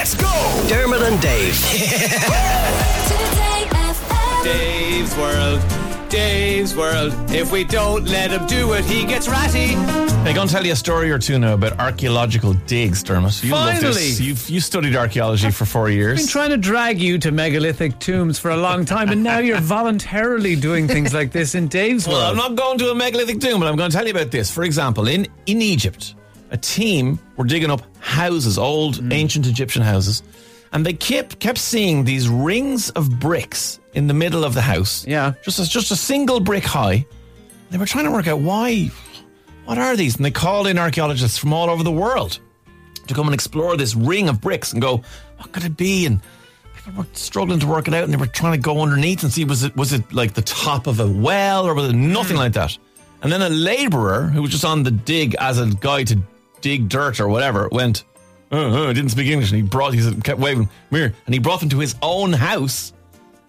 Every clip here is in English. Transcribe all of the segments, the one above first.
Let's go! Dermot and Dave. Dave's World. Dave's World. If we don't let him do it, he gets ratty. I'm going to tell you a story or two now about archaeological digs, Dermot. You love Finally. this. You've you studied archaeology for four years. been trying to drag you to megalithic tombs for a long time, and now you're voluntarily doing things like this in Dave's world. Well, I'm not going to a megalithic tomb, but I'm going to tell you about this. For example, in, in Egypt, a team were digging up houses, old Mm. ancient Egyptian houses, and they kept kept seeing these rings of bricks in the middle of the house. Yeah. just as just a single brick high. They were trying to work out why. What are these? And they called in archaeologists from all over the world to come and explore this ring of bricks and go, what could it be? And people were struggling to work it out, and they were trying to go underneath and see was it was it like the top of a well or was it nothing like that? And then a labourer who was just on the dig as a guy to dig dirt or whatever went, oh, oh, didn't speak English, and he brought he said, kept waving, come here, and he brought them to his own house.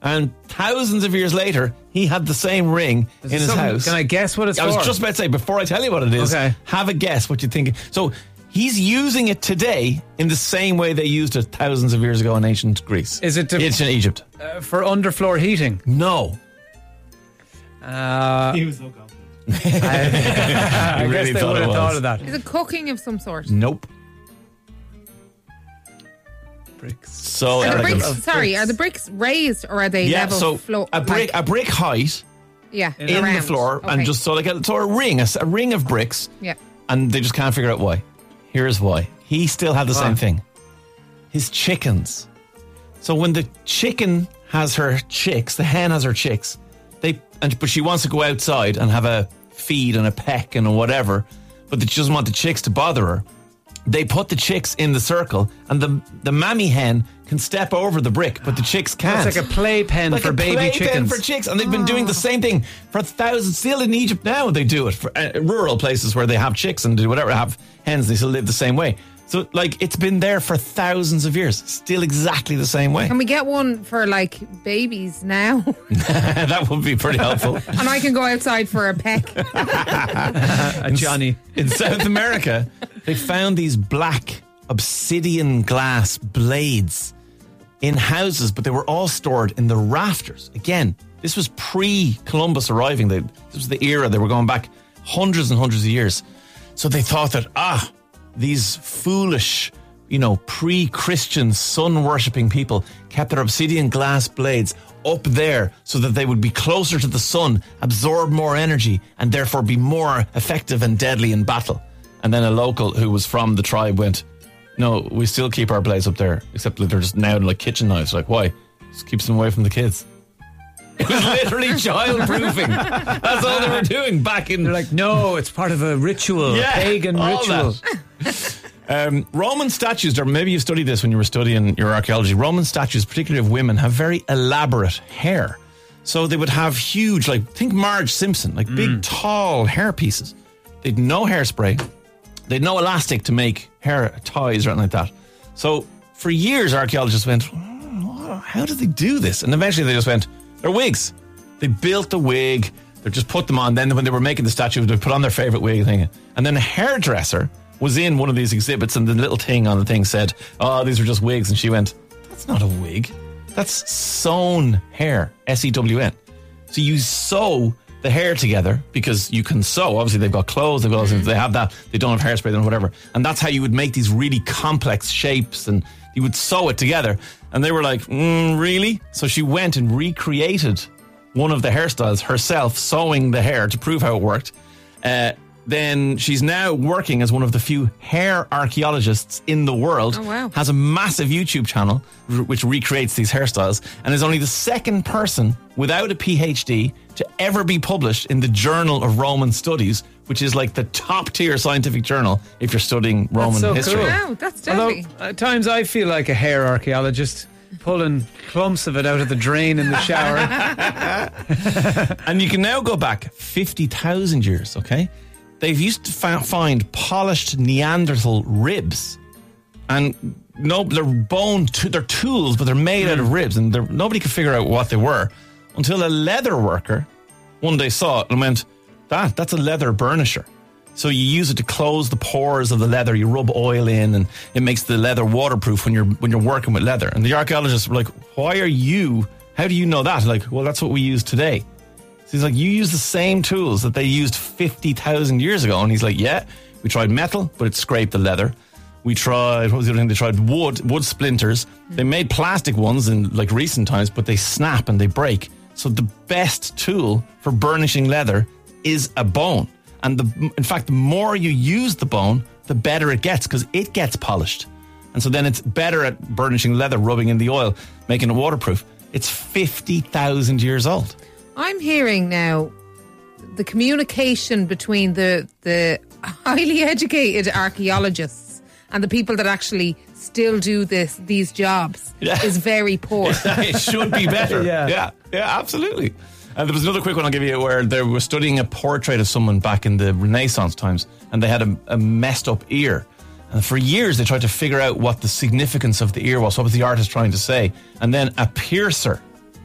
And thousands of years later, he had the same ring in his Something- house. Can I guess what it's I for? was just about to say, before I tell you what it is, Okay. have a guess what you think. So he's using it today in the same way they used it thousands of years ago in ancient Greece. Is it to- Ancient Egypt? Uh, for underfloor heating. No. Uh, He was so confident. I really guess they thought would it have was. thought of that. Is it cooking of some sort? Nope. Bricks. So Are the bricks, sorry, bricks. are the bricks raised or are they yeah, level so floor? a brick, like- a brick height yeah, in around. the floor, and Okay. just so like a, so a ring, a, s- a ring of bricks, yeah. and they just can't figure out why. Here's why. He still had the same thing. His chickens. So when the chicken has her chicks, the hen has her chicks. They and but she wants to go outside and have a feed and a peck and a whatever, but she doesn't want the chicks to bother her. They put the chicks in the circle, and the the mammy hen can step over the brick, but the chicks can't. It's like a playpen Like for a baby playpen chickens. for chicks, and they've been doing the same thing for thousands. Still in Egypt now, they do it for uh, rural places where they have chicks and do whatever, have hens. They still live the same way. So, like, it's been there for thousands of years, still exactly the same way. Can we get one for like babies now? that would be pretty helpful. and I can go outside for a peck. a Johnny. in South America, they found these black obsidian glass blades in houses, but they were all stored in the rafters. Again, this was pre Columbus arriving. They, this was the era. They were going back hundreds and hundreds of years. So they thought that, ah, these foolish, you know, pre Christian sun worshipping people kept their obsidian glass blades up there so that they would be closer to the sun, absorb more energy, and therefore be more effective and deadly in battle. And then a local who was from the tribe went, No, we still keep our blades up there, except that they're just now like kitchen knives. Like, why? Just keeps them away from the kids. It was literally child proofing. That's all they were doing back in They're like, no, it's part of a ritual, a pagan ritual. that. Um, Roman statues, or maybe you studied this when you were studying your archaeology. Roman statues, particularly of women, have very elaborate hair. So they would have huge, like think Marge Simpson, like big, tall hair pieces. They'd no hairspray. They'd no elastic to make hair ties or anything like that. So for years, archaeologists went, "Hmm, how did they do this? And eventually they just went, they're wigs. They built the wig. They just put them on. Then when they were making the statue, they put on their favorite wig thing. And then a hairdresser was in one of these exhibits, and the little thing on the thing said, "Oh, these are just wigs." And she went, "That's not a wig. That's sewn hair. S E W N. So you sew the hair together because you can sew. Obviously, they've got clothes. They've got they have that. They don't have hairspray, then whatever. And that's how you would make these really complex shapes, and you would sew it together. And they were like, mm, "Really?" So she went and recreated one of the hairstyles herself, sewing the hair to prove how it worked. Uh, then she's now working as one of the few hair archaeologists in the world. Oh, wow. Has a massive YouTube channel which recreates these hairstyles and is only the second person without a PhD to ever be published in the Journal of Roman Studies, which is like the top tier scientific journal if you're studying Roman so history. cool. wow, that's Although at times I feel like a hair archaeologist pulling clumps of it out of the drain in the shower. And you can now go back 50,000 years, okay? They've used to fi- find polished Neanderthal ribs. And no, they're bone, they're tools, but they're made out of hmm. ribs. And nobody could figure out what they were until a leather worker one day saw it and went, that, that's a leather burnisher. So you use it to close the pores of the leather. You rub oil in, and it makes the leather waterproof when you're when you're working with leather. And the archaeologists were like, "Why are you? How do you know that?" Like, well, that's what we use today. So he's like, "You use the same tools that they used fifty thousand years ago." And he's like, "Yeah, we tried metal, but it scraped the leather. We tried what was the other thing? They tried wood, wood splinters. They made plastic ones in like recent times, but they snap and they break. So the best tool for burnishing leather is a bone. And the, in fact, the more you use the bone, the better it gets because it gets polished. And so then it's better at burnishing leather, rubbing in the oil, making it waterproof. It's 50,000 years old. I'm hearing now the communication between the the highly educated archaeologists and the people that actually still do this these jobs Yeah. is very poor. it should be better. Yeah. yeah, yeah, absolutely. And there was another quick one I'll give you where they were studying a portrait of someone back in the Renaissance times, and they had a, a messed up ear. And for years they tried to figure out what the significance of the ear was. What was the artist trying to say? And then a piercer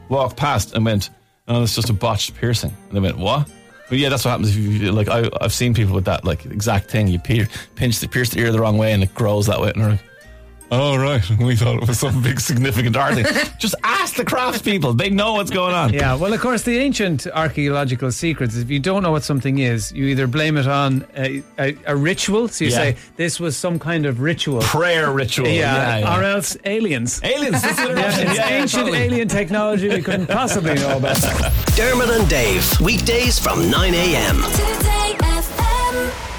walked past and went, "Oh, it's just a botched piercing." And they went, "What?" But yeah, that's what happens if you like. I, I've seen people with that like exact thing. You pier, pinch the pierce the ear the wrong way, and it grows that way. And they're like, "Oh right, we thought it was some big significant art thing." Just ask the craftspeople; they know what's going on. Yeah, well, of course, the ancient archaeological secrets. If you don't know what something is, you either blame it on a, a, a ritual. So you Yeah. say this was some kind of ritual. Prayer ritual. yeah, yeah, yeah. or else aliens. aliens. That's what Yeah, is. it's Yeah, yeah, ancient totally. alien technology we couldn't possibly know about. Dermot and Dave, weekdays from 9 a.m. Today FM.